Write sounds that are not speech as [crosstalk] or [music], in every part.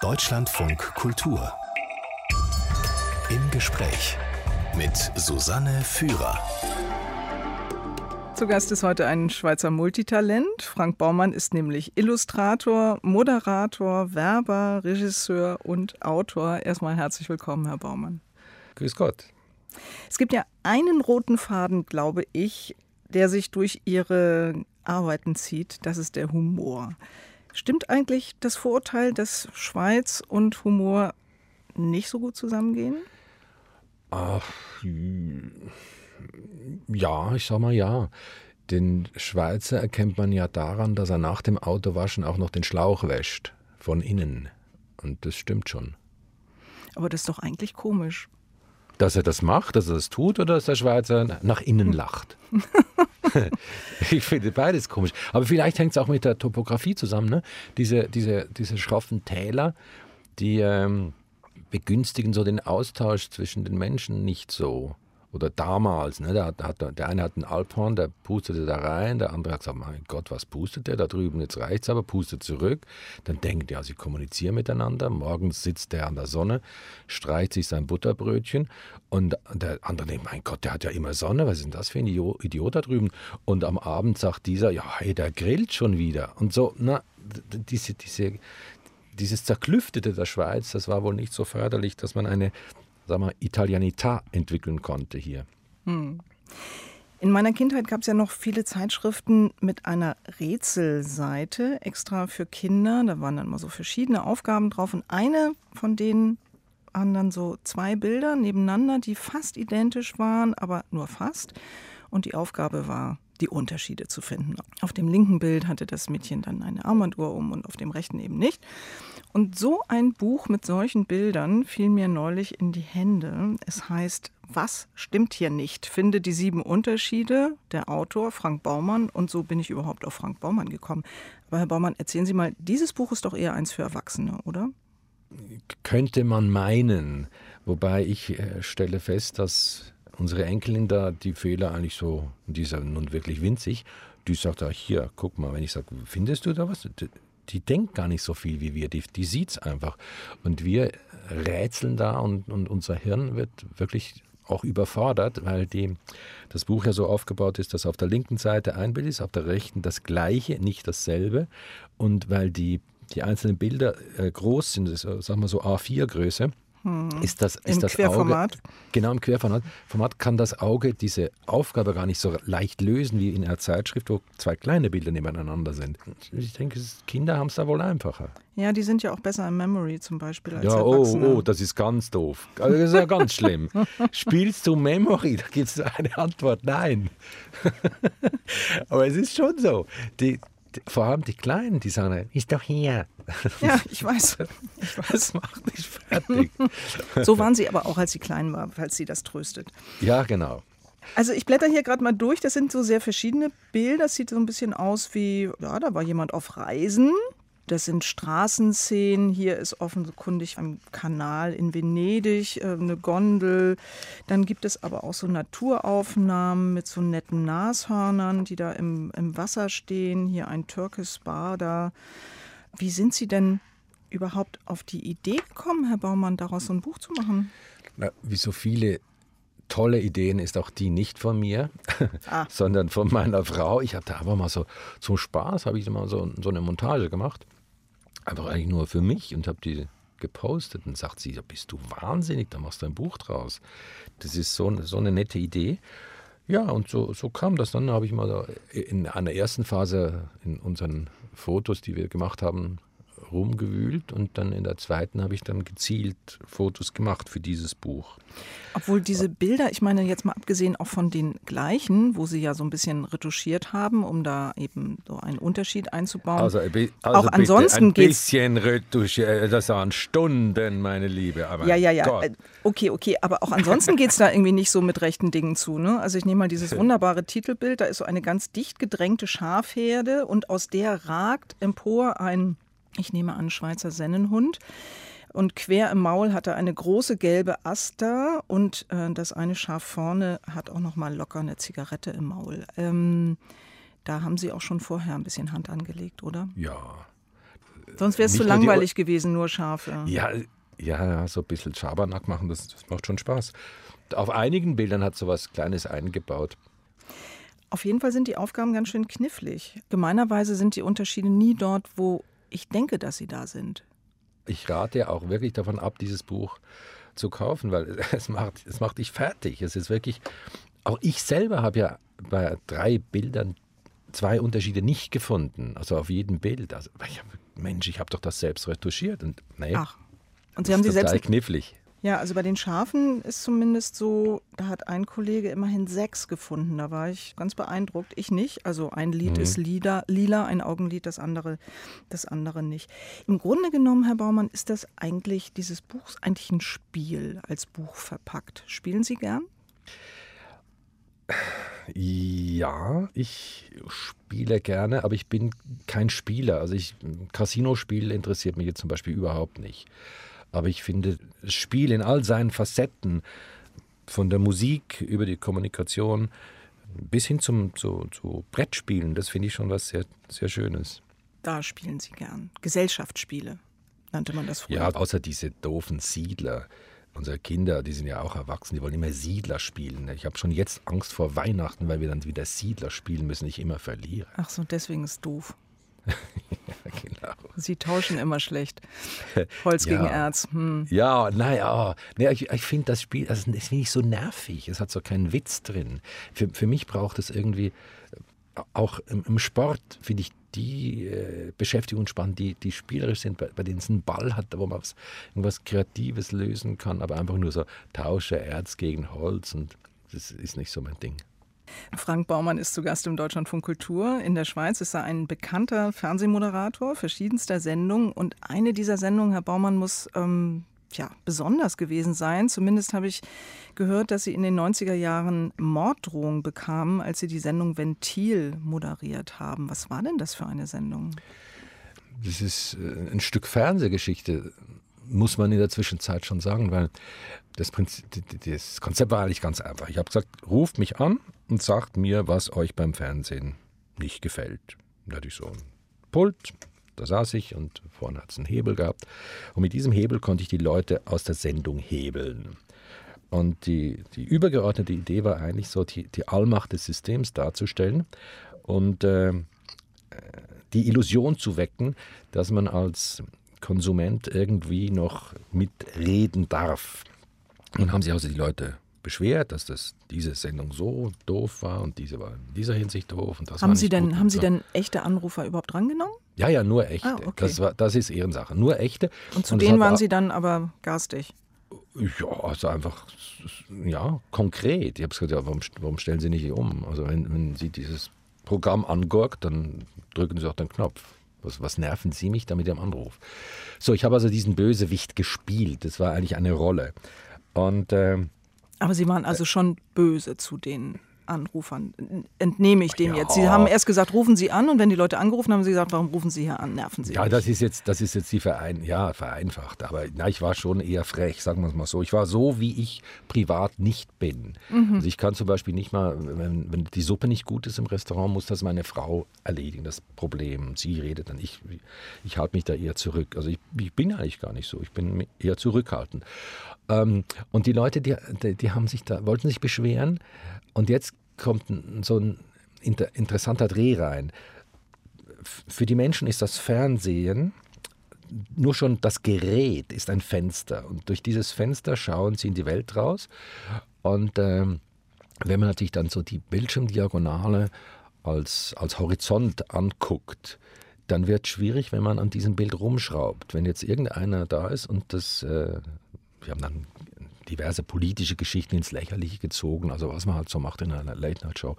Deutschlandfunk Kultur. Im Gespräch mit Susanne Führer. Zu Gast ist heute ein Schweizer Multitalent. Frank Baumann ist nämlich Illustrator, Moderator, Werber, Regisseur und Autor. Erstmal herzlich willkommen, Herr Baumann. Grüß Gott. Es gibt ja einen roten Faden, glaube ich, der sich durch Ihre Arbeiten zieht. Das ist der Humor. Stimmt eigentlich das Vorurteil, dass Schweiz und Humor nicht so gut zusammengehen? Ach, ja, ich sag mal ja. Den Schweizer erkennt man ja daran, dass er nach dem Autowaschen auch noch den Schlauch wäscht. Von innen. Und das stimmt schon. Aber das ist doch eigentlich komisch. Dass er das macht, dass er das tut oder dass der Schweizer nach innen lacht? [laughs] [laughs] ich finde beides komisch. Aber vielleicht hängt es auch mit der Topografie zusammen. Ne? Diese, diese, diese schroffen Täler, die ähm, begünstigen so den Austausch zwischen den Menschen nicht so oder damals, ne, der, hat, der eine hat einen Alphorn, der pustete da rein, der andere hat gesagt, mein Gott, was pustet der da drüben, jetzt reicht's aber, pustet zurück. Dann denkt ja, sie kommunizieren miteinander, morgens sitzt der an der Sonne, streicht sich sein Butterbrötchen und der andere denkt, mein Gott, der hat ja immer Sonne, was ist denn das für ein Idiot da drüben? Und am Abend sagt dieser, ja, hey, der grillt schon wieder. Und so, na, diese, diese, dieses Zerklüftete der Schweiz, das war wohl nicht so förderlich, dass man eine sagen wir, Italianità entwickeln konnte hier. Hm. In meiner Kindheit gab es ja noch viele Zeitschriften mit einer Rätselseite extra für Kinder. Da waren dann mal so verschiedene Aufgaben drauf und eine von denen waren dann so zwei Bilder nebeneinander, die fast identisch waren, aber nur fast. Und die Aufgabe war, die Unterschiede zu finden. Auf dem linken Bild hatte das Mädchen dann eine Armbanduhr um und auf dem rechten eben nicht. Und so ein Buch mit solchen Bildern fiel mir neulich in die Hände. Es heißt Was stimmt hier nicht? Finde die sieben Unterschiede. Der Autor Frank Baumann. Und so bin ich überhaupt auf Frank Baumann gekommen. Aber Herr Baumann, erzählen Sie mal, dieses Buch ist doch eher eins für Erwachsene, oder? Könnte man meinen. Wobei ich äh, stelle fest, dass unsere Enkelin da die Fehler eigentlich so, die ist ja nun wirklich winzig, die sagt, ach hier, guck mal, wenn ich sage, findest du da was? Die, die denkt gar nicht so viel wie wir, die, die sieht es einfach. Und wir rätseln da und, und unser Hirn wird wirklich auch überfordert, weil die, das Buch ja so aufgebaut ist, dass auf der linken Seite ein Bild ist, auf der rechten das gleiche, nicht dasselbe. Und weil die, die einzelnen Bilder äh, groß sind, das, sagen wir so A4-Größe, hm. Ist das, ist Im das Querformat? Auge, genau, im Querformat Format kann das Auge diese Aufgabe gar nicht so leicht lösen wie in einer Zeitschrift, wo zwei kleine Bilder nebeneinander sind. Ich denke, Kinder haben es da wohl einfacher. Ja, die sind ja auch besser im Memory zum Beispiel als ja, oh, Erwachsene. Oh, oh, das ist ganz doof. Also das ist ja ganz schlimm. [laughs] Spielst du Memory? Da gibt es eine Antwort, nein. [laughs] Aber es ist schon so. Die, vor allem die Kleinen, die sagen, ist doch hier. [laughs] Ja, ich weiß. Ich [laughs] weiß. Das macht mich fertig. [laughs] So waren sie aber auch, als sie klein war, falls sie das tröstet. Ja, genau. Also ich blätter hier gerade mal durch. Das sind so sehr verschiedene Bilder. Das sieht so ein bisschen aus wie, ja, da war jemand auf Reisen. Das sind Straßenszenen. Hier ist offenkundig ein Kanal in Venedig, äh, eine Gondel. Dann gibt es aber auch so Naturaufnahmen mit so netten Nashörnern, die da im, im Wasser stehen. Hier ein Turkish Bar da. Wie sind Sie denn überhaupt auf die Idee gekommen, Herr Baumann, daraus so ein Buch zu machen? Na, wie so viele tolle Ideen ist auch die nicht von mir, [laughs] ah. sondern von meiner Frau. Ich habe da einfach mal so zum Spaß, habe ich mal so, so eine Montage gemacht einfach eigentlich nur für mich und habe die gepostet und sagt sie, bist du wahnsinnig, da machst du ein Buch draus. Das ist so, so eine nette Idee. Ja, und so, so kam das. Dann habe ich mal in einer ersten Phase in unseren Fotos, die wir gemacht haben, rumgewühlt und dann in der zweiten habe ich dann gezielt Fotos gemacht für dieses Buch. Obwohl diese Bilder, ich meine jetzt mal abgesehen auch von den gleichen, wo sie ja so ein bisschen retuschiert haben, um da eben so einen Unterschied einzubauen. Also, also auch bitte, ansonsten ein bisschen retuschiert, äh, das waren Stunden, meine Liebe. Aber ja, ja, ja. Gott. Äh, okay, okay, aber auch ansonsten geht es da irgendwie nicht so mit rechten Dingen zu. Ne? Also ich nehme mal dieses [laughs] wunderbare Titelbild, da ist so eine ganz dicht gedrängte Schafherde und aus der ragt empor ein ich nehme an, Schweizer Sennenhund. Und quer im Maul hat er eine große gelbe Aster und äh, das eine Schaf vorne hat auch noch mal locker eine Zigarette im Maul. Ähm, da haben Sie auch schon vorher ein bisschen Hand angelegt, oder? Ja. Sonst wäre es zu langweilig gewesen, nur Schafe. Ja, ja, ja, so ein bisschen Schabernack machen, das, das macht schon Spaß. Auf einigen Bildern hat sowas Kleines eingebaut. Auf jeden Fall sind die Aufgaben ganz schön knifflig. Gemeinerweise sind die Unterschiede nie dort, wo ich denke, dass sie da sind. Ich rate auch wirklich davon ab, dieses Buch zu kaufen, weil [laughs] es macht, es macht dich fertig. Es ist wirklich, auch ich selber habe ja bei drei Bildern zwei Unterschiede nicht gefunden. Also auf jedem Bild. Also, ich hab, Mensch, ich habe doch das selbst retuschiert. Und nee, Ach. Und Sie das haben sie selbst. knifflig. Ja, also bei den Schafen ist zumindest so, da hat ein Kollege immerhin sechs gefunden. Da war ich ganz beeindruckt. Ich nicht. Also ein Lied Mhm. ist lila, lila, ein Augenlid, das andere, das andere nicht. Im Grunde genommen, Herr Baumann, ist das eigentlich, dieses Buch eigentlich ein Spiel als Buch verpackt. Spielen Sie gern? Ja, ich spiele gerne, aber ich bin kein Spieler. Also ich Casino-Spiel interessiert mich jetzt zum Beispiel überhaupt nicht. Aber ich finde, das Spiel in all seinen Facetten, von der Musik über die Kommunikation bis hin zum zu, zu Brettspielen, das finde ich schon was sehr, sehr Schönes. Da spielen Sie gern. Gesellschaftsspiele nannte man das früher. Ja, außer diese doofen Siedler. Unsere Kinder, die sind ja auch erwachsen, die wollen immer Siedler spielen. Ich habe schon jetzt Angst vor Weihnachten, weil wir dann wieder Siedler spielen müssen, ich immer verliere. Ach so, deswegen ist doof. [laughs] Ja, genau. Sie tauschen immer schlecht. [laughs] Holz Ja. gegen Erz. Hm. Ja, naja, nee, ich, ich finde das Spiel, also das finde ich so nervig. Es hat so keinen Witz drin. Für, für mich braucht es irgendwie, äh, auch im, im Sport finde ich die äh, Beschäftigung spannend, die, die spielerisch sind, bei, bei denen es einen Ball hat, wo man was, irgendwas Kreatives lösen kann, aber einfach nur so tausche Erz gegen Holz und das ist nicht so mein Ding. Frank Baumann ist zu Gast im Deutschlandfunk Kultur. In der Schweiz ist er ein bekannter Fernsehmoderator verschiedenster Sendungen. Und eine dieser Sendungen, Herr Baumann, muss ähm, ja, besonders gewesen sein. Zumindest habe ich gehört, dass Sie in den 90er Jahren Morddrohungen bekamen, als Sie die Sendung Ventil moderiert haben. Was war denn das für eine Sendung? Das ist äh, ein Stück Fernsehgeschichte, muss man in der Zwischenzeit schon sagen, weil das, Prinzip, das Konzept war eigentlich ganz einfach. Ich habe gesagt, ruft mich an und sagt mir, was euch beim Fernsehen nicht gefällt. Da hatte ich so ein Pult, da saß ich und vorne hat es einen Hebel gehabt. Und mit diesem Hebel konnte ich die Leute aus der Sendung hebeln. Und die, die übergeordnete Idee war eigentlich so, die, die Allmacht des Systems darzustellen und äh, die Illusion zu wecken, dass man als Konsument irgendwie noch mitreden darf. Nun haben sich also die Leute beschwert, dass das diese Sendung so doof war und diese war in dieser Hinsicht doof und das war Haben Sie, denn, und haben Sie so. denn echte Anrufer überhaupt drangenommen? Ja, ja, nur echte. Ah, okay. das, war, das ist Ehrensache. Nur echte. Und zu es denen waren Sie dann aber garstig. Ja, also einfach, ja, konkret. Ich habe gesagt, ja, warum, warum stellen Sie nicht um? Also wenn, wenn Sie dieses Programm angurkt, dann drücken Sie auch den Knopf. Was, was nerven Sie mich da mit Ihrem Anruf? So, ich habe also diesen Bösewicht gespielt. Das war eigentlich eine Rolle. Und ähm, Aber Sie waren also schon böse zu den Anrufern. Entnehme ich dem Ja. jetzt. Sie haben erst gesagt, rufen Sie an und wenn die Leute angerufen haben, haben Sie gesagt, warum rufen Sie hier an? Nerven Sie ja, mich. das ist jetzt, das ist jetzt die Verein, ja, vereinfacht. Aber na, ich war schon eher frech, sagen wir es mal so. Ich war so, wie ich privat nicht bin. Also ich kann zum Beispiel nicht mal, wenn, wenn die Suppe nicht gut ist im Restaurant, muss das meine Frau erledigen, das Problem. Sie redet dann. Ich, ich halte mich da eher zurück. Also ich, ich bin eigentlich gar nicht so. Ich bin eher zurückhaltend. Ähm, und die Leute, die, die, die haben sich da, wollten sich beschweren. Und jetzt kommt so ein inter, interessanter Dreh rein. Für die Menschen ist das Fernsehen nur schon das Gerät ist ein Fenster und durch dieses Fenster schauen sie in die Welt raus und ähm, wenn man natürlich dann so die Bildschirmdiagonale als, als Horizont anguckt, dann wird es schwierig, wenn man an diesem Bild rumschraubt. Wenn jetzt irgendeiner da ist und das, äh, wir haben dann diverse politische Geschichten ins Lächerliche gezogen, also was man halt so macht in einer Late-Night-Show.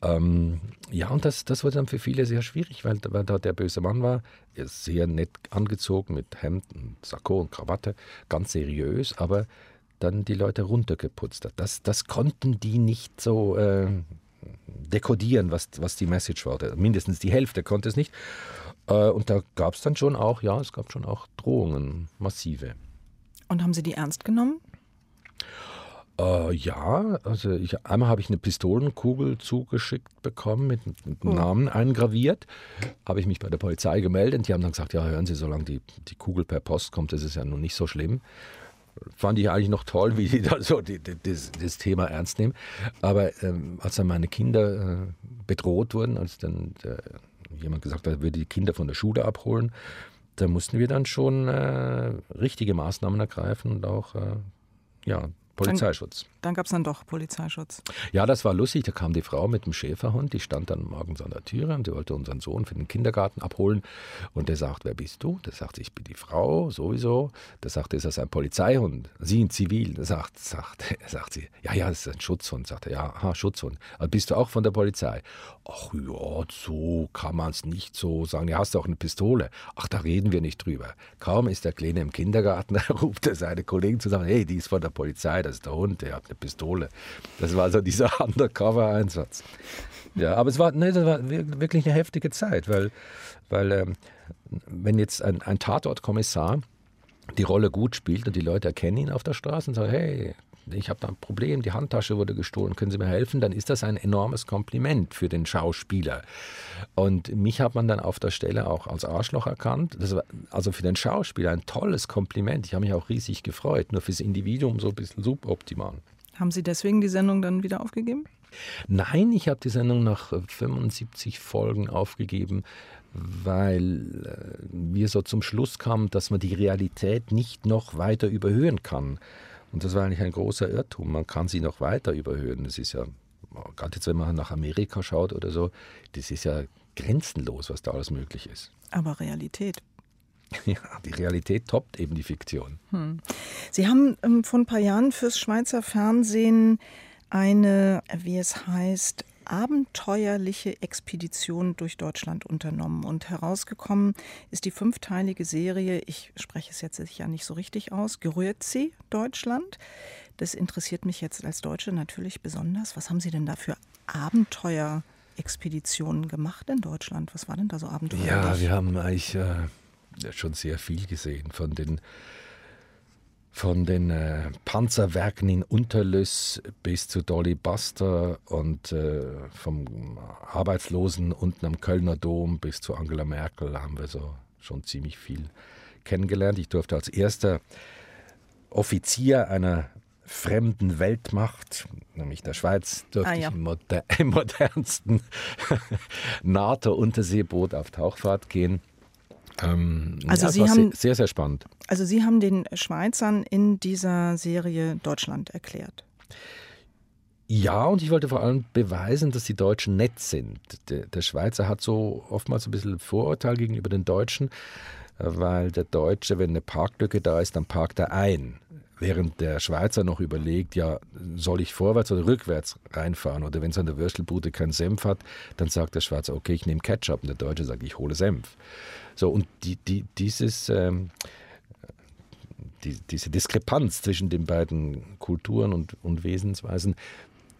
Ähm, ja, und das, das wurde dann für viele sehr schwierig, weil, weil da der böse Mann war, sehr nett angezogen mit Hemd und Sakko und Krawatte, ganz seriös, aber dann die Leute runtergeputzt hat. Das, das konnten die nicht so äh, dekodieren, was, was die Message war. Mindestens die Hälfte konnte es nicht. Äh, und da gab es dann schon auch, ja, es gab schon auch Drohungen, massive. Und haben Sie die ernst genommen? Äh, ja, also ich, einmal habe ich eine Pistolenkugel zugeschickt bekommen mit, mit oh. Namen eingraviert. Habe ich mich bei der Polizei gemeldet. Die haben dann gesagt, ja, hören Sie, solange die, die Kugel per Post kommt, ist es ja nun nicht so schlimm. Fand ich eigentlich noch toll, wie die [laughs] da so die, die, das, das, Thema ernst nehmen. Aber ähm, als dann meine Kinder äh, bedroht wurden, als dann der, jemand gesagt hat, er würde die Kinder von der Schule abholen, da mussten wir dann schon äh, richtige Maßnahmen ergreifen und auch äh, ja, Polizeischutz. Dann, gab es dann doch Polizeischutz. Ja, das war lustig. Da kam die Frau mit dem Schäferhund, die stand dann morgens an der Türe und die wollte unseren Sohn für den Kindergarten abholen. Und der sagt, wer bist du? Der sagt, ich bin die Frau, sowieso. Der sagt, ist das ein Polizeihund? Sie in Zivil? Der sagt, sagt, [laughs] sagt sie, ja, ja, das ist ein Schutzhund. Sagt er, ja, aha, Schutzhund. Aber bist du auch von der Polizei? Ach ja, so kann man es nicht so sagen. Ja, hast du auch eine Pistole? Ach, da reden wir nicht drüber. Kaum ist der Kleine im Kindergarten, [laughs] da ruft er seine Kollegen zusammen, hey, die ist von der Polizei das ist der Hund, der hat eine Pistole. Das war so dieser [laughs] Undercover-Einsatz. Ja, aber es war, nee, das war wirklich eine heftige Zeit, weil, weil ähm, wenn jetzt ein, ein Tatortkommissar die Rolle gut spielt und die Leute erkennen ihn auf der Straße und sagen, hey, ich habe da ein Problem, die Handtasche wurde gestohlen, können Sie mir helfen? Dann ist das ein enormes Kompliment für den Schauspieler. Und mich hat man dann auf der Stelle auch als Arschloch erkannt. Das war also für den Schauspieler ein tolles Kompliment. Ich habe mich auch riesig gefreut. Nur fürs Individuum so ein bisschen suboptimal. Haben Sie deswegen die Sendung dann wieder aufgegeben? Nein, ich habe die Sendung nach 75 Folgen aufgegeben, weil äh, wir so zum Schluss kamen, dass man die Realität nicht noch weiter überhöhen kann. Und das war eigentlich ein großer Irrtum. Man kann sie noch weiter überhöhen. Das ist ja, gerade jetzt, wenn man nach Amerika schaut oder so, das ist ja grenzenlos, was da alles möglich ist. Aber Realität. [laughs] Ja, die Realität toppt eben die Fiktion. Hm. Sie haben ähm, vor ein paar Jahren fürs Schweizer Fernsehen eine, wie es heißt, abenteuerliche Expedition durch Deutschland unternommen. Und herausgekommen ist die fünfteilige Serie, ich spreche es jetzt sicher nicht so richtig aus, Grüezi Deutschland. Das interessiert mich jetzt als Deutsche natürlich besonders. Was haben Sie denn da für Abenteuerexpeditionen gemacht in Deutschland? Was war denn da so abenteuerlich? Ja, wir haben eigentlich äh, schon sehr viel gesehen von den von den äh, Panzerwerken in Unterlüss bis zu Dolly Buster und äh, vom Arbeitslosen unten am Kölner Dom bis zu Angela Merkel haben wir so schon ziemlich viel kennengelernt. Ich durfte als erster Offizier einer fremden Weltmacht, nämlich der Schweiz, durfte ah, ja. ich im, moder [laughs] im modernsten [laughs] NATO-Unterseeboot auf Tauchfahrt gehen. Ähm, also ja, Sie haben sehr, sehr spannend. Also Sie haben den Schweizern in dieser Serie Deutschland erklärt. Ja, und ich wollte vor allem beweisen, dass die Deutschen nett sind. Der, der Schweizer hat so oftmals ein bisschen Vorurteil gegenüber den Deutschen, weil der Deutsche, wenn eine Parklücke da ist, dann parkt er ein. Während der Schweizer noch überlegt, ja, soll ich vorwärts oder rückwärts reinfahren? Oder wenn es an der Würstelbude keinen Senf hat, dann sagt der Schweizer, okay, ich nehme Ketchup. Und der Deutsche sagt, ich hole Senf. So, und die, die, dieses, ähm, die, diese Diskrepanz zwischen den beiden Kulturen und, und Wesensweisen,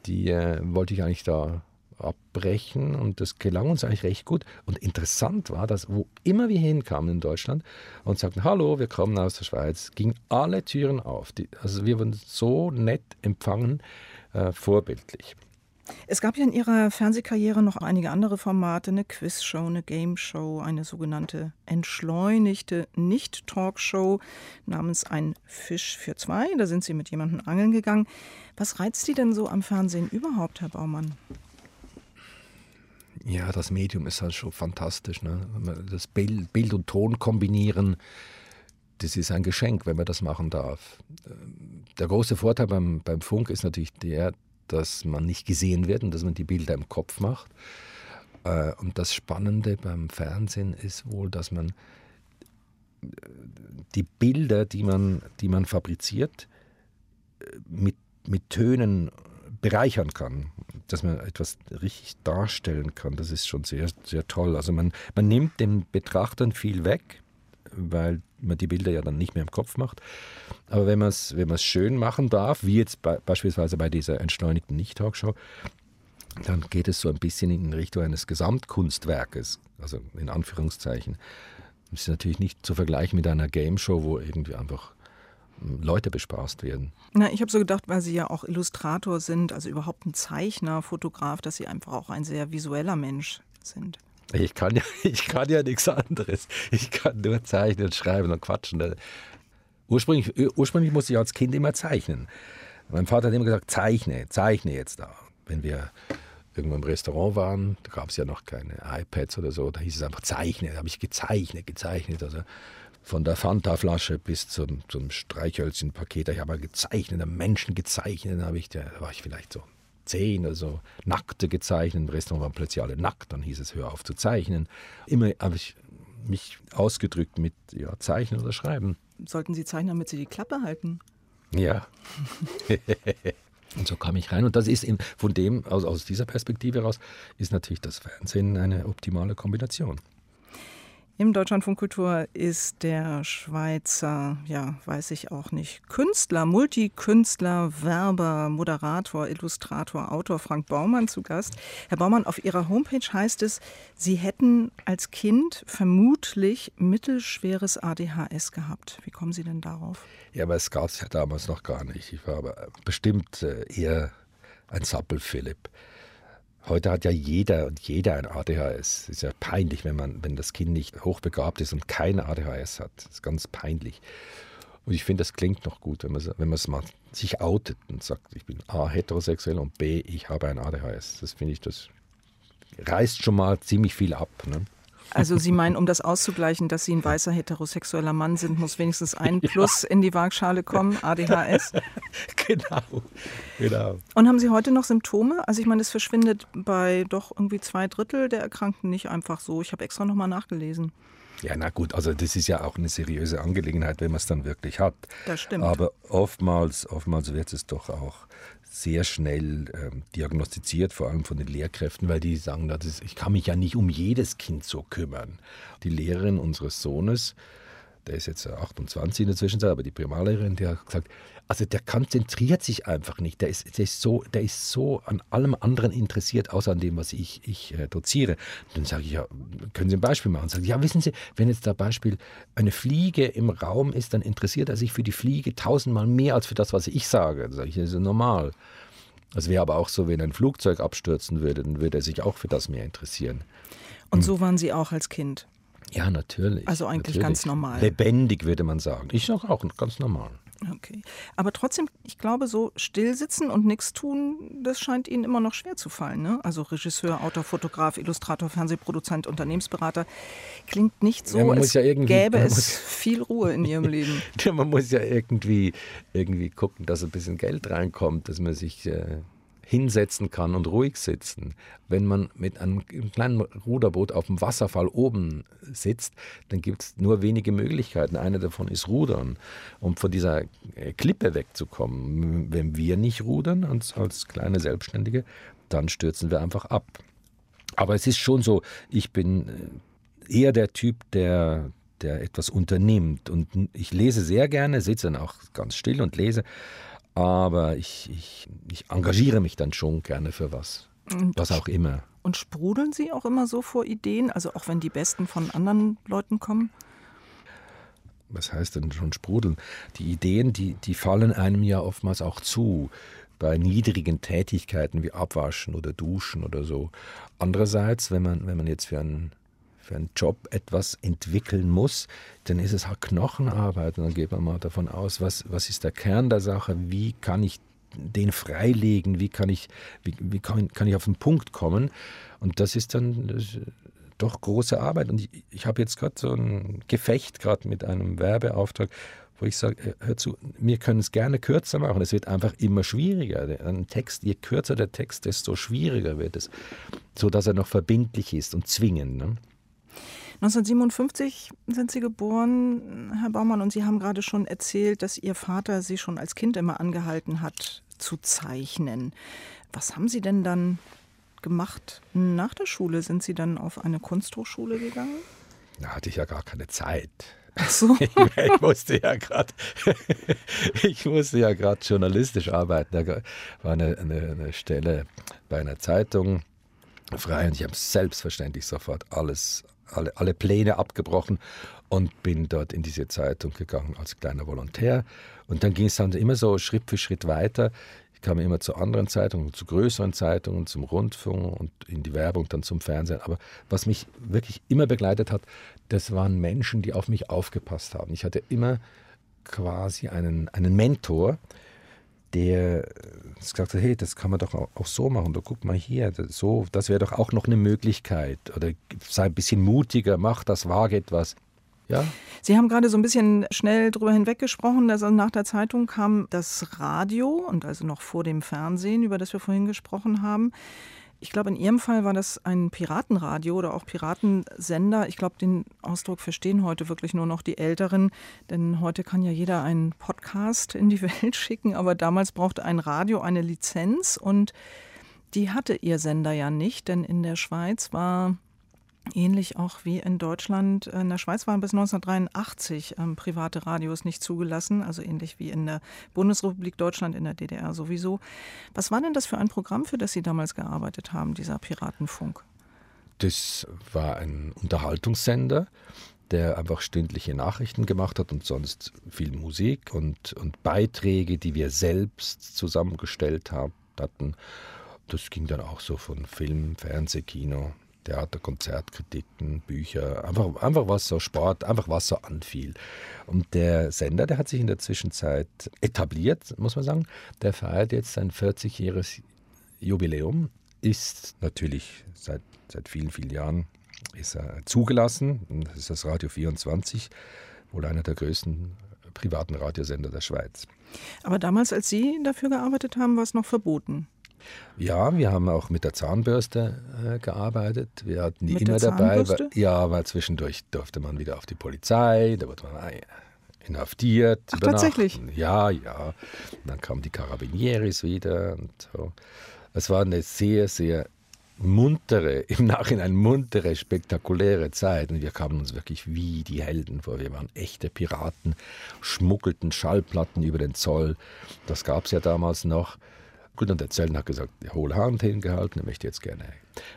die äh, wollte ich eigentlich da abbrechen und das gelang uns eigentlich recht gut. Und interessant war, dass wo immer wir hinkamen in Deutschland und sagten, hallo, wir kommen aus der Schweiz, gingen alle Türen auf. Die, also wir wurden so nett empfangen, äh, vorbildlich. Es gab ja in Ihrer Fernsehkarriere noch einige andere Formate, eine Quizshow, eine Gameshow, eine sogenannte entschleunigte Nicht-Talkshow namens Ein Fisch für zwei. Da sind Sie mit jemandem angeln gegangen. Was reizt Sie denn so am Fernsehen überhaupt, Herr Baumann? Ja, das Medium ist halt schon fantastisch. Ne? Das Bild, Bild und Ton kombinieren, das ist ein Geschenk, wenn man das machen darf. Der große Vorteil beim, beim Funk ist natürlich der, dass man nicht gesehen wird und dass man die Bilder im Kopf macht. Äh, und das Spannende beim Fernsehen ist wohl, dass man äh, die Bilder, die man, die man fabriziert, äh, mit, mit Tönen bereichern kann, dass man etwas richtig darstellen kann. Das ist schon sehr, sehr toll. Also man, man nimmt den Betrachtern viel weg, weil man die Bilder ja dann nicht mehr im Kopf macht. Aber wenn man es wenn schön machen darf, wie jetzt bei, beispielsweise bei dieser entschleunigten Nicht-Talkshow, dann geht es so ein bisschen in Richtung eines Gesamtkunstwerkes, also in Anführungszeichen. Das ist natürlich nicht zu vergleichen mit einer Game Show, wo irgendwie einfach Leute bespaßt werden. Na, ich habe so gedacht, weil Sie ja auch Illustrator sind, also überhaupt ein Zeichner, Fotograf, dass Sie einfach auch ein sehr visueller Mensch sind. Ich kann ja, [laughs] ich kann ja nichts anderes. Ich kann nur zeichnen, schreiben und quatschen. Ursprünglich, ursprünglich musste ich als Kind immer zeichnen. Mein Vater hat immer gesagt, zeichne, zeichne jetzt da. Wenn wir irgendwo im Restaurant waren, da gab es ja noch keine iPads oder so, da hieß es einfach zeichne. Da habe ich gezeichnet, gezeichnet. Also von der Fanta-Flasche bis zum, zum Streichhölzchen-Paket. Ich habe gezeichnet, Menschen gezeichnet. Da, habe ich, da war ich vielleicht so zehn oder so, Nackte gezeichnet. Im Restaurant waren plötzlich alle nackt. Dann hieß es, hör auf zu zeichnen. Immer habe ich mich ausgedrückt mit ja, Zeichnen oder Schreiben. Sollten Sie zeichnen, damit Sie die Klappe halten? Ja. [laughs] und so kam ich rein. Und das ist in, von dem, aus, aus dieser Perspektive heraus, ist natürlich das Fernsehen eine optimale Kombination. Im Deutschlandfunk Kultur ist der Schweizer, ja, weiß ich auch nicht, Künstler, Multikünstler, Werber, Moderator, Illustrator, Autor Frank Baumann zu Gast. Herr Baumann, auf Ihrer Homepage heißt es, Sie hätten als Kind vermutlich mittelschweres ADHS gehabt. Wie kommen Sie denn darauf? Ja, aber es gab es ja damals noch gar nicht. Ich war aber bestimmt äh, eher ein Sappel-Philipp. Heute hat ja jeder und jeder ein ADHS. Es ist ja peinlich, wenn, man, wenn das Kind nicht hochbegabt ist und kein ADHS hat. Das ist ganz peinlich. Und ich finde, das klingt noch gut, wenn man, wenn man es mal sich outet und sagt, ich bin A, heterosexuell und B, ich habe ein ADHS. Das finde ich, das reißt schon mal ziemlich viel ab. Ne? Also Sie meinen, um das auszugleichen, dass Sie ein weißer heterosexueller Mann sind, muss wenigstens ein Plus ja. in die Waagschale kommen, ADHS? [laughs] genau, genau. Und haben Sie heute noch Symptome? Also ich meine, es verschwindet bei doch irgendwie zwei Drittel der Erkrankten nicht einfach so. Ich habe extra nochmal nachgelesen. Ja, na gut, also das ist ja auch eine seriöse Angelegenheit, wenn man es dann wirklich hat. Das stimmt. Aber oftmals, oftmals wird es doch auch sehr schnell ähm, diagnostiziert, vor allem von den Lehrkräften, weil die sagen, ist, ich kann mich ja nicht um jedes Kind so kümmern. Die Lehrerin unseres Sohnes, der ist jetzt 28 in der Zwischenzeit, aber die Primarlehrerin, die hat gesagt, also der konzentriert sich einfach nicht. Der ist, der ist, so, der ist so an allem anderen interessiert, außer an dem, was ich, ich äh, doziere. dann sage ich, ja, können Sie ein Beispiel machen? Sage ich, ja, wissen Sie, wenn jetzt da Beispiel eine Fliege im Raum ist, dann interessiert er sich für die Fliege tausendmal mehr als für das, was ich sage. Dann sage ich, das ist normal. Es wäre aber auch so, wenn ein Flugzeug abstürzen würde, dann würde er sich auch für das mehr interessieren. Und so waren Sie auch als Kind? Ja, natürlich. Also eigentlich natürlich. ganz normal. Lebendig würde man sagen. Ich sage auch ganz normal. Okay. Aber trotzdem, ich glaube, so still sitzen und nichts tun, das scheint Ihnen immer noch schwer zu fallen. Ne? Also Regisseur, Autor, Fotograf, Illustrator, Fernsehproduzent, Unternehmensberater. Klingt nicht so, ja, als ja gäbe es viel Ruhe in Ihrem Leben. [laughs] man muss ja irgendwie, irgendwie gucken, dass ein bisschen Geld reinkommt, dass man sich äh, hinsetzen kann und ruhig sitzen. Wenn man mit einem kleinen Ruderboot auf dem Wasserfall oben sitzt, dann gibt es nur wenige Möglichkeiten. Eine davon ist Rudern. Um von dieser äh, Klippe wegzukommen, wenn wir nicht rudern als, als kleine Selbstständige, dann stürzen wir einfach ab. Aber es ist schon so, ich bin äh, eher der Typ, der, der etwas unternimmt. Und ich lese sehr gerne, sitze dann auch ganz still und lese aber ich, ich, ich engagiere mich dann schon gerne für was. was auch immer. Und sprudeln Sie auch immer so vor Ideen, also auch wenn die besten von anderen Leuten kommen? Was heißt denn schon sprudeln? Die Ideen, die, die fallen einem ja oftmals auch zu bei niedrigen Tätigkeiten wie Abwaschen oder Duschen oder so. Andererseits, wenn man, wenn man jetzt für einen für einen Job etwas entwickeln muss, dann ist es halt Knochenarbeit. Und dann geht man mal davon aus, was, was ist der Kern der Sache, wie kann ich den freilegen, wie kann ich, wie, wie kann, kann ich auf den Punkt kommen. Und das ist dann das doch große Arbeit. Und ich, ich habe jetzt gerade so ein Gefecht gerade mit einem Werbeauftrag, wo ich sage, äh, hör zu, wir können es gerne kürzer machen. Es wird einfach immer schwieriger. Ein Text, je kürzer der Text, desto schwieriger wird es, so dass er noch verbindlich ist und zwingend. Ne? 1957 sind Sie geboren, Herr Baumann, und Sie haben gerade schon erzählt, dass Ihr Vater Sie schon als Kind immer angehalten hat zu zeichnen. Was haben Sie denn dann gemacht nach der Schule? Sind Sie dann auf eine Kunsthochschule gegangen? Da hatte ich ja gar keine Zeit. Ach so. [laughs] ich musste ja gerade, [laughs] ich musste ja gerade journalistisch arbeiten. Da war eine, eine, eine Stelle bei einer Zeitung frei und ich habe selbstverständlich sofort alles alle, alle Pläne abgebrochen und bin dort in diese Zeitung gegangen als kleiner Volontär. Und dann ging es dann immer so Schritt für Schritt weiter. Ich kam immer zu anderen Zeitungen, zu größeren Zeitungen, zum Rundfunk und in die Werbung, dann zum Fernsehen. Aber was mich wirklich immer begleitet hat, das waren Menschen, die auf mich aufgepasst haben. Ich hatte immer quasi einen, einen Mentor, der gesagt hat, hey, das kann man doch auch so machen. Oder guck mal hier, das, so, das wäre doch auch noch eine Möglichkeit. Oder sei ein bisschen mutiger, mach das, wage etwas. Ja. Sie haben gerade so ein bisschen schnell drüber hinweggesprochen, dass nach der Zeitung kam das Radio und also noch vor dem Fernsehen, über das wir vorhin gesprochen haben. Ich glaube, in Ihrem Fall war das ein Piratenradio oder auch Piratensender. Ich glaube, den Ausdruck verstehen heute wirklich nur noch die Älteren, denn heute kann ja jeder einen Podcast in die [laughs] Welt schicken, aber damals brauchte ein Radio eine Lizenz und die hatte Ihr Sender ja nicht, denn in der Schweiz war Ähnlich auch wie in Deutschland. In der Schweiz waren bis 1983 ähm, private Radios nicht zugelassen, also ähnlich wie in der Bundesrepublik Deutschland, in der DDR sowieso. Was war denn das für ein Programm, für das Sie damals gearbeitet haben, dieser Piratenfunk? Das war ein Unterhaltungssender, der einfach stündliche Nachrichten gemacht hat und sonst viel Musik und, und Beiträge, die wir selbst zusammengestellt haben, hatten. Das ging dann auch so von Film, Fernseh, Kino, Theater, Konzertkritiken, Bücher, einfach, einfach was so Sport, einfach was so anfiel. Und der Sender, der hat sich in der Zwischenzeit etabliert, muss man sagen. Der feiert jetzt sein 40-jähriges Jubiläum, ist natürlich seit, seit vielen, vielen Jahren ist er zugelassen. Das ist das Radio 24, wohl einer der größten privaten Radiosender der Schweiz. Aber damals, als Sie dafür gearbeitet haben, war es noch verboten. Ja, wir haben auch mit der Zahnbürste äh, gearbeitet. Wir hatten die mit immer dabei. Weil, ja, weil zwischendurch durfte man wieder auf die Polizei, da wurde man inhaftiert. Ach, tatsächlich? Ja, ja. Und dann kamen die Carabinieris wieder und so. Es war eine sehr, sehr muntere, [laughs] im Nachhinein muntere, spektakuläre Zeit. Und wir kamen uns wirklich wie die Helden vor. Wir waren echte Piraten, schmuggelten Schallplatten über den Zoll. Das gab es ja damals noch. Gut, und der Zöllner hat gesagt, die hohle Hand hingehalten, er möchte jetzt gerne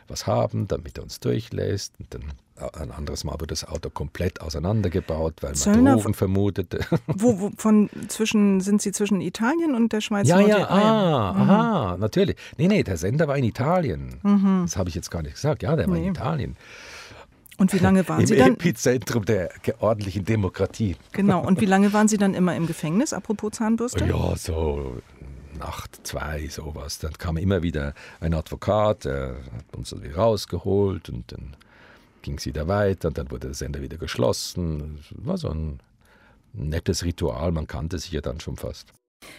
was haben, damit er uns durchlässt. Und dann äh, ein anderes Mal wurde das Auto komplett auseinandergebaut, weil man Zöllner Drogen vermutete. [laughs] Wo, wo, von zwischen, sind Sie zwischen Italien und der Schweiz? Ja, ja, ah, mhm. aha, natürlich. Nee, nee, der Sender war in Italien. Mhm. Das habe ich jetzt gar nicht gesagt. Ja, der war nee. in Italien. Und wie lange waren Im Sie dann? Im Epizentrum der ordentlichen Demokratie. Genau. Und wie [laughs] lange waren Sie dann immer im Gefängnis, apropos Zahnbürste? Ja, so Nacht, zwei, sowas. Dann kam immer wieder ein Advokat, der hat uns wieder rausgeholt und dann ging es wieder weiter und dann wurde der Sender wieder geschlossen. Das war so ein nettes Ritual, man kannte sich ja dann schon fast.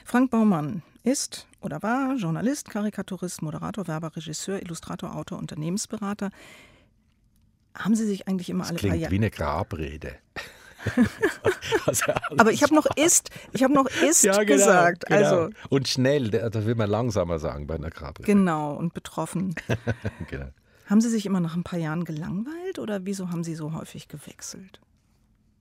Frank Baumann ist oder war Journalist, Karikaturist, Moderator, Werber, Regisseur, Illustrator, Autor, Unternehmensberater. Haben Sie sich eigentlich immer das alle klingt paar Jahre. Wie eine Grabrede. [laughs] Aber ich habe noch ist, ich habe noch ist ja, genau, gesagt. Genau. Also und schnell, da will man langsamer sagen bei einer Grabrede. Genau und betroffen. [laughs] genau. Haben Sie sich immer nach ein paar Jahren gelangweilt oder wieso haben Sie so häufig gewechselt?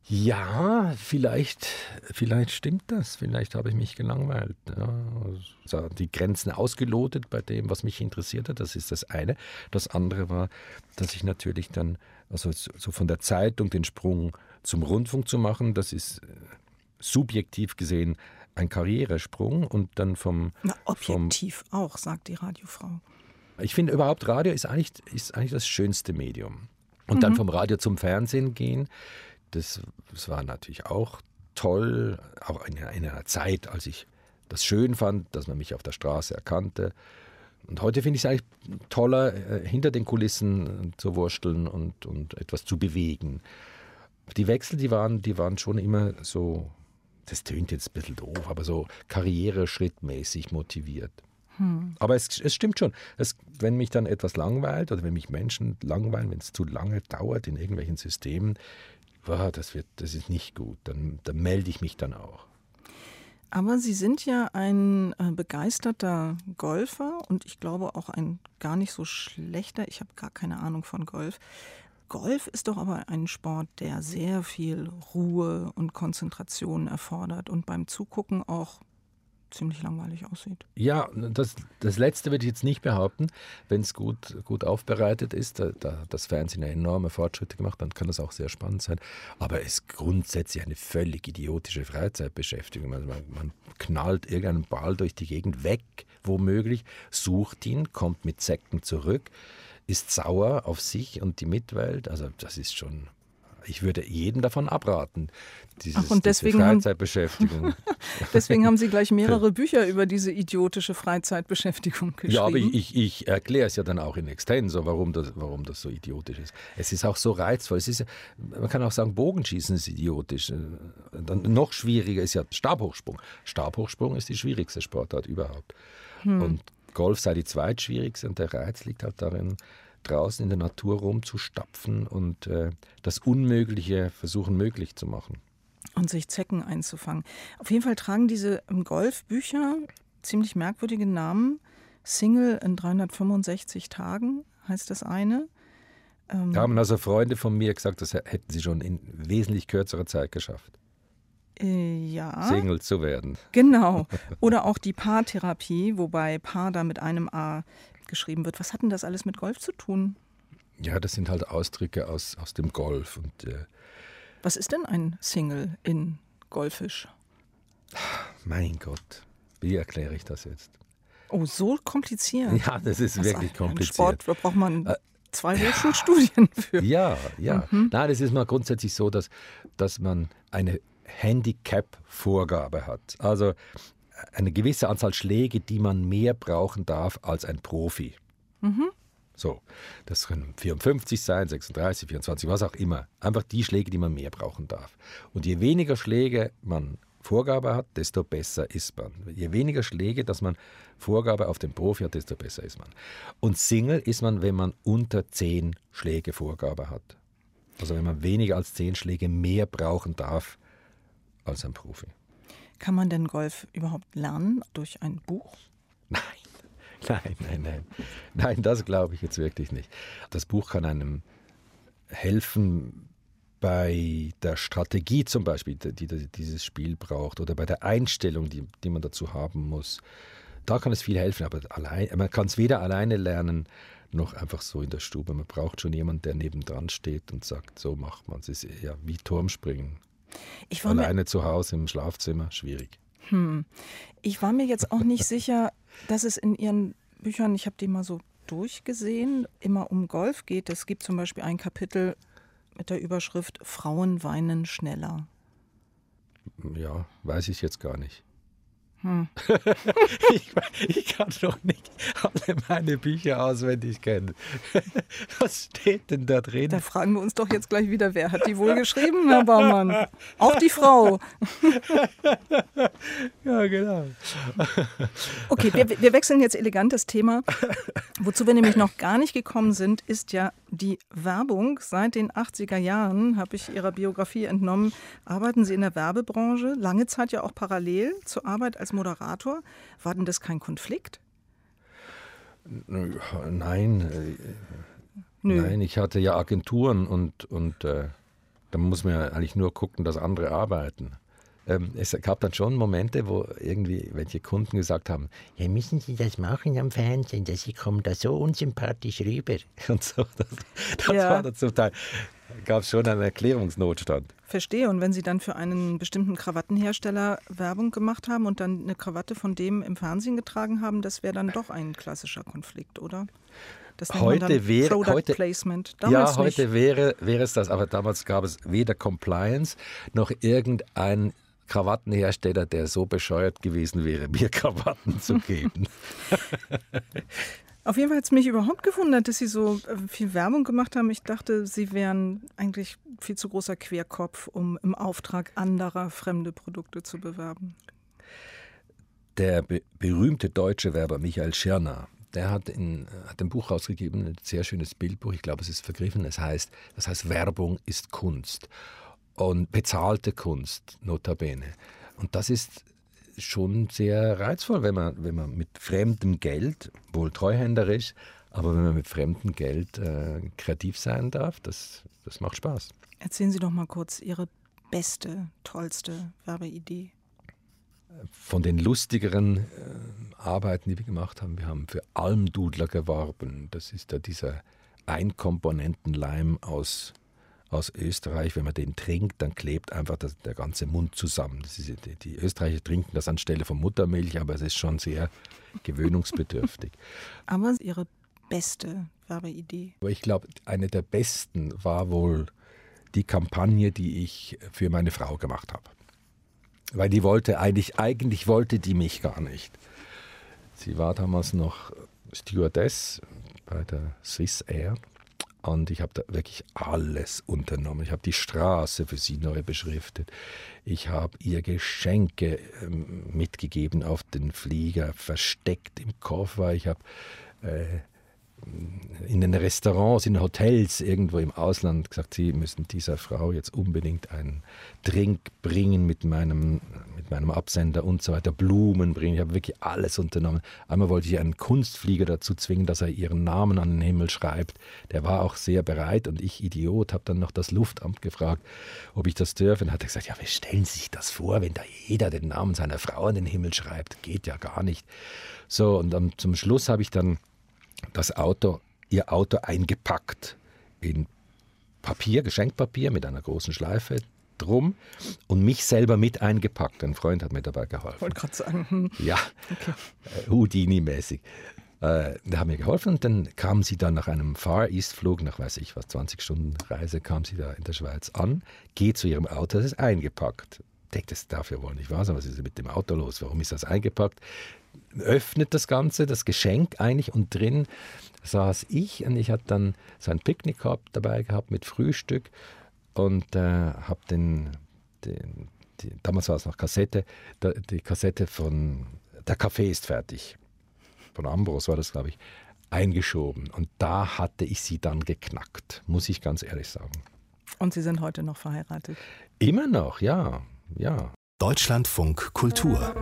Ja, vielleicht, vielleicht stimmt das. Vielleicht habe ich mich gelangweilt. Ja, also die Grenzen ausgelotet bei dem, was mich interessiert hat. Das ist das eine. Das andere war, dass ich natürlich dann, also so von der Zeitung den Sprung zum Rundfunk zu machen, das ist äh, subjektiv gesehen ein Karrieresprung und dann vom. Na, objektiv vom, auch, sagt die Radiofrau. Ich finde überhaupt, Radio ist eigentlich, ist eigentlich das schönste Medium. Und mhm. dann vom Radio zum Fernsehen gehen, das, das war natürlich auch toll, auch in, in einer Zeit, als ich das schön fand, dass man mich auf der Straße erkannte. Und heute finde ich es eigentlich toller, äh, hinter den Kulissen zu wursteln und, und etwas zu bewegen. Die Wechsel, die waren, die waren schon immer so, das tönt jetzt ein bisschen doof, aber so karriereschrittmäßig motiviert. Hm. Aber es, es, stimmt schon. Es, wenn mich dann etwas langweilt oder wenn mich Menschen langweilen, wenn es zu lange dauert in irgendwelchen Systemen, wow, das, wird, das ist nicht gut. Dann, dann melde ich mich dann auch. Aber Sie sind ja ein äh, begeisterter Golfer und ich glaube auch ein gar nicht so schlechter. Ich habe gar keine Ahnung von Golf. Golf ist doch aber ein Sport, der sehr viel Ruhe und Konzentration erfordert und beim Zugucken auch ziemlich langweilig aussieht. Ja, das, das Letzte würde ich jetzt nicht behaupten. Wenn es gut, gut aufbereitet ist, da, da hat das Fernsehen enorme Fortschritte gemacht, dann kann das auch sehr spannend sein. Aber es ist grundsätzlich eine völlig idiotische Freizeitbeschäftigung. Man, man knallt irgendeinen Ball durch die Gegend weg, womöglich, sucht ihn, kommt mit Säcken zurück, ist sauer auf sich und die Mitwelt. Also das ist schon ich würde jedem davon abraten, dieses, Ach, und deswegen diese Freizeitbeschäftigung. [laughs] Deswegen haben Sie gleich mehrere Bücher über diese idiotische Freizeitbeschäftigung geschrieben. Ja, aber ich, ich, ich erkläre es ja dann auch in Extenso, warum das, warum das so idiotisch ist. Es ist auch so reizvoll. Es ist, man kann auch sagen, Bogenschießen ist idiotisch. Dann noch schwieriger ist ja Stabhochsprung. Stabhochsprung ist die schwierigste Sportart überhaupt. Hm. Und Golf sei die zweitschwierigste und der Reiz liegt halt darin, draußen in der Natur rumzustapfen und äh, das Unmögliche versuchen möglich zu machen. Und sich Zecken einzufangen. Auf jeden Fall tragen diese Golfbücher ziemlich merkwürdige Namen. Single in 365 Tagen heißt das eine. Ähm, da haben also Freunde von mir gesagt, das hätten sie schon in wesentlich kürzerer Zeit geschafft. Äh, ja. Single zu werden. Genau. [laughs] Oder auch die Paartherapie, wobei Paar da mit einem A geschrieben wird. Was hat denn das alles mit Golf zu tun? Ja, das sind halt Ausdrücke aus, aus dem Golf. Und, äh, Was ist denn ein Single in Golfisch? Mein Gott, wie erkläre ich das jetzt? Oh, so kompliziert. Ja, das ist das wirklich kompliziert. Sport, da braucht man äh, zwei Hochschulstudien für. Ja, ja. Mhm. Nein, es ist mal grundsätzlich so, dass, dass man eine Handicap-Vorgabe hat. Also eine gewisse Anzahl Schläge, die man mehr brauchen darf als ein Profi. Mhm. So, das können 54 sein, 36, 24, was auch immer. Einfach die Schläge, die man mehr brauchen darf. Und je weniger Schläge man Vorgabe hat, desto besser ist man. Je weniger Schläge, dass man Vorgabe auf den Profi hat, desto besser ist man. Und Single ist man, wenn man unter 10 Schläge Vorgabe hat. Also wenn man weniger als 10 Schläge mehr brauchen darf als ein Profi. Kann man denn Golf überhaupt lernen durch ein Buch? Nein. [laughs] Nein, nein, nein. Nein, das glaube ich jetzt wirklich nicht. Das Buch kann einem helfen bei der Strategie zum Beispiel, die, die dieses Spiel braucht, oder bei der Einstellung, die, die man dazu haben muss. Da kann es viel helfen, aber allein, man kann es weder alleine lernen, noch einfach so in der Stube. Man braucht schon jemanden, der nebendran steht und sagt, so macht man es. Es ist ja wie Turmspringen. Alleine zu Hause im Schlafzimmer, schwierig. Hm. Ich war mir jetzt auch nicht [laughs] sicher, dass es in Ihren Büchern, ich habe die mal so durchgesehen, immer um Golf geht. Es gibt zum Beispiel ein Kapitel mit der Überschrift Frauen weinen schneller. Ja, weiß ich jetzt gar nicht. Hm. [laughs] ich, ich, kann doch nicht alle meine Bücher auswendig kennen. [laughs] Was steht denn da drin? Da fragen wir uns doch jetzt gleich wieder, wer hat die wohl geschrieben, Herr Baumann? Auch die Frau. [laughs] ja, genau. Okay, wir, wir wechseln jetzt elegant das Thema. Wozu wir nämlich noch gar nicht gekommen sind, ist ja die Werbung. Seit den 80er Jahren, habe ich Ihrer Biografie entnommen, arbeiten Sie in der Werbebranche, lange Zeit ja auch parallel zur Arbeit als Moderator. War denn das kein Konflikt? Nein. Äh, Nö. Nein, ich hatte ja Agenturen und, und äh, da muss man ja eigentlich nur gucken, dass andere arbeiten. Ähm, es gab dann schon Momente, wo irgendwie welche Kunden gesagt haben, ja, müssen Sie das machen am Fernsehen, Sie kommen da so unsympathisch rüber. [laughs] Und so, das, das ja. war dann zum Teil, gab es schon einen Erklärungsnotstand. Verstehe. Und wenn Sie dann für einen bestimmten Krawattenhersteller Werbung gemacht haben und dann eine Krawatte von dem im Fernsehen getragen haben, das wäre dann doch ein klassischer Konflikt, oder? heute wäre heute, ja, heute wäre, wäre es das, aber damals gab es weder Compliance noch irgendein Krawattenhersteller, der so bescheuert gewesen wäre, [laughs] mir Krawatten zu geben. [laughs] Auf jeden Fall hat es mich überhaupt gewundert, dass Sie so äh, viel Werbung gemacht haben. Ich dachte, Sie wären eigentlich viel zu großer Querkopf, um im Auftrag anderer fremde Produkte zu bewerben. Der be berühmte deutsche Werber Michael Schirner, der hat, in, hat ein Buch rausgegeben, ein sehr schönes Bildbuch, ich glaube, es ist vergriffen, es heißt, das heißt Werbung ist Kunst und bezahlte Kunst, notabene. Und das ist schon sehr reizvoll, wenn man, wenn man mit fremdem Geld, wohl treuhänderisch, aber wenn man mit fremdem Geld äh, kreativ sein darf, das, das macht Spaß. Erzählen Sie doch mal kurz Ihre beste, tollste Werbeidee. von den lustigeren äh, Arbeiten, die wir gemacht haben, wir haben für Almdudler geworben. Das ist ja dieser Einkomponentenleim aus, aus Österreich. Wenn man den trinkt, dann klebt einfach das, der ganze Mund zusammen. Ist, die, die, Österreicher trinken das anstelle von Muttermilch, aber es ist schon sehr gewöhnungsbedürftig. [laughs] aber Ihre beste Werbeidee? Ich glaube, eine der besten war wohl die Kampagne, die ich für meine Frau gemacht habe. Weil die wollte eigentlich, eigentlich wollte die mich gar nicht. Sie war damals noch Stewardess bei der Swiss Air und ich habe da wirklich alles unternommen. Ich habe die Straße für sie neu beschriftet. Ich habe ihr Geschenke ähm, mitgegeben auf den Flieger, versteckt im Koffer. Ich habe äh, in den Restaurants, in Hotels irgendwo im Ausland gesagt, sie müssen dieser Frau jetzt unbedingt einen Drink bringen mit meinem, mit meinem Absender und so weiter, Blumen bringen. Ich habe wirklich alles unternommen. Einmal wollte ich einen Kunstflieger dazu zwingen, dass er ihren Namen an den Himmel schreibt. Der war auch sehr bereit und ich, Idiot, habe dann noch das Luftamt gefragt, ob ich das dürfe. Und hat er gesagt, ja, wie stellen Sie sich das vor, wenn da jeder den Namen seiner Frau an den Himmel schreibt? Geht ja gar nicht. So, und dann zum Schluss habe ich dann das Auto, ihr Auto eingepackt in Papier, Geschenkpapier mit einer großen Schleife drum und mich selber mit eingepackt. Ein Freund hat mir dabei geholfen. Wollte gerade sagen. Hm. Ja, okay. Äh, Houdini-mäßig. Äh, der hat mir geholfen und dann kam sie dann nach einem Far East-Flug, nach weiß ich was, 20 Stunden Reise, kam sie da in der Schweiz an, geht zu ihrem Auto, das ist eingepackt. Denkt, das darf ja wohl nicht wahr sein, was ist mit dem Auto los, warum ist das eingepackt? öffnet das Ganze, das Geschenk eigentlich und drin saß ich und ich hatte dann so ein Picknickkorb dabei gehabt mit Frühstück und äh, habe den, den die, damals war es noch Kassette, die Kassette von Der Kaffee ist fertig, von Ambros war das, glaube ich, eingeschoben. Und da hatte ich sie dann geknackt, muss ich ganz ehrlich sagen. Und Sie sind heute noch verheiratet? Immer noch, ja, ja. Deutschlandfunk Kultur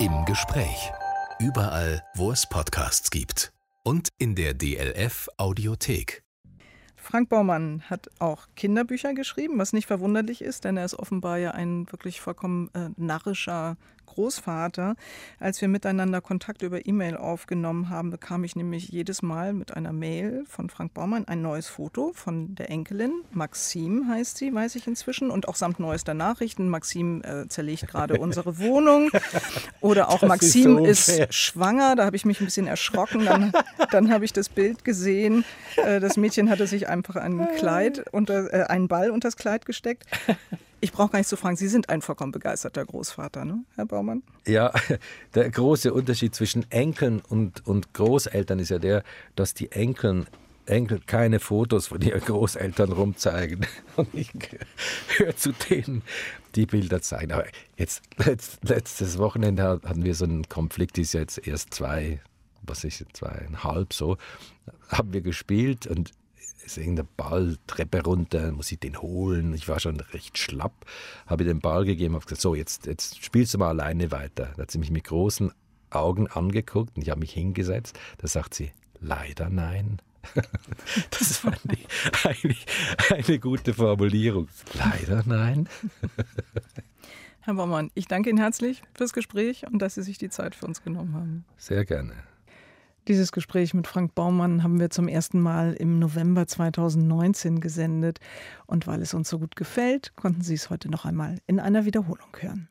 im Gespräch. Überall, wo es Podcasts gibt. Und in der DLF Audiothek. Frank Baumann hat auch Kinderbücher geschrieben, was nicht verwunderlich ist, denn er ist offenbar ja ein wirklich vollkommen äh, narrischer Großvater. Als wir miteinander Kontakt über E-Mail aufgenommen haben, bekam ich nämlich jedes Mal mit einer Mail von Frank Baumann ein neues Foto von der Enkelin. Maxim heißt sie, weiß ich inzwischen, und auch samt neuester Nachrichten. Maxim äh, zerlegt gerade unsere [laughs] Wohnung. Oder auch das Maxim ist, so ist, schwanger. Da habe ich mich ein bisschen erschrocken. Dann, dann habe ich das Bild gesehen. Äh, das Mädchen hatte sich einfach ein Kleid unter, äh, einen Ball unter das Kleid gesteckt. Ich brauche gar nicht zu fragen, Sie sind ein vollkommen begeisterter Großvater, ne, Herr Baumann? Ja, [laughs] der große Unterschied zwischen Enkeln und, und Großeltern ist ja der, dass die Enkeln Enkel keine Fotos von ihren Großeltern rumzeigen. [laughs] Und ich höre zu denen die Bilder zeigen. Aber jetzt, letzt, letztes Wochenende hatten wir so einen Konflikt, die ist jetzt erst zwei, was ist zweieinhalb so, haben wir gespielt und ist irgendein Ball, Treppe runter, muss ich den holen. Ich war schon recht schlapp, habe ihr den Ball gegeben, habe gesagt, so, jetzt, jetzt spielst du mal alleine weiter. Da hat sie mich mit großen Augen angeguckt und ich habe mich hingesetzt. Da sagt sie, leider nein. [laughs] das fand ich eigentlich eine gute Formulierung. Leider nein. Herr Baumann, ich danke Ihnen herzlich fürs Gespräch und dass Sie sich die Zeit für uns genommen haben. Sehr gerne. Dieses Gespräch mit Frank Baumann haben wir zum ersten Mal im November 2019 gesendet. Und weil es uns so gut gefällt, konnten Sie es heute noch einmal in einer Wiederholung hören.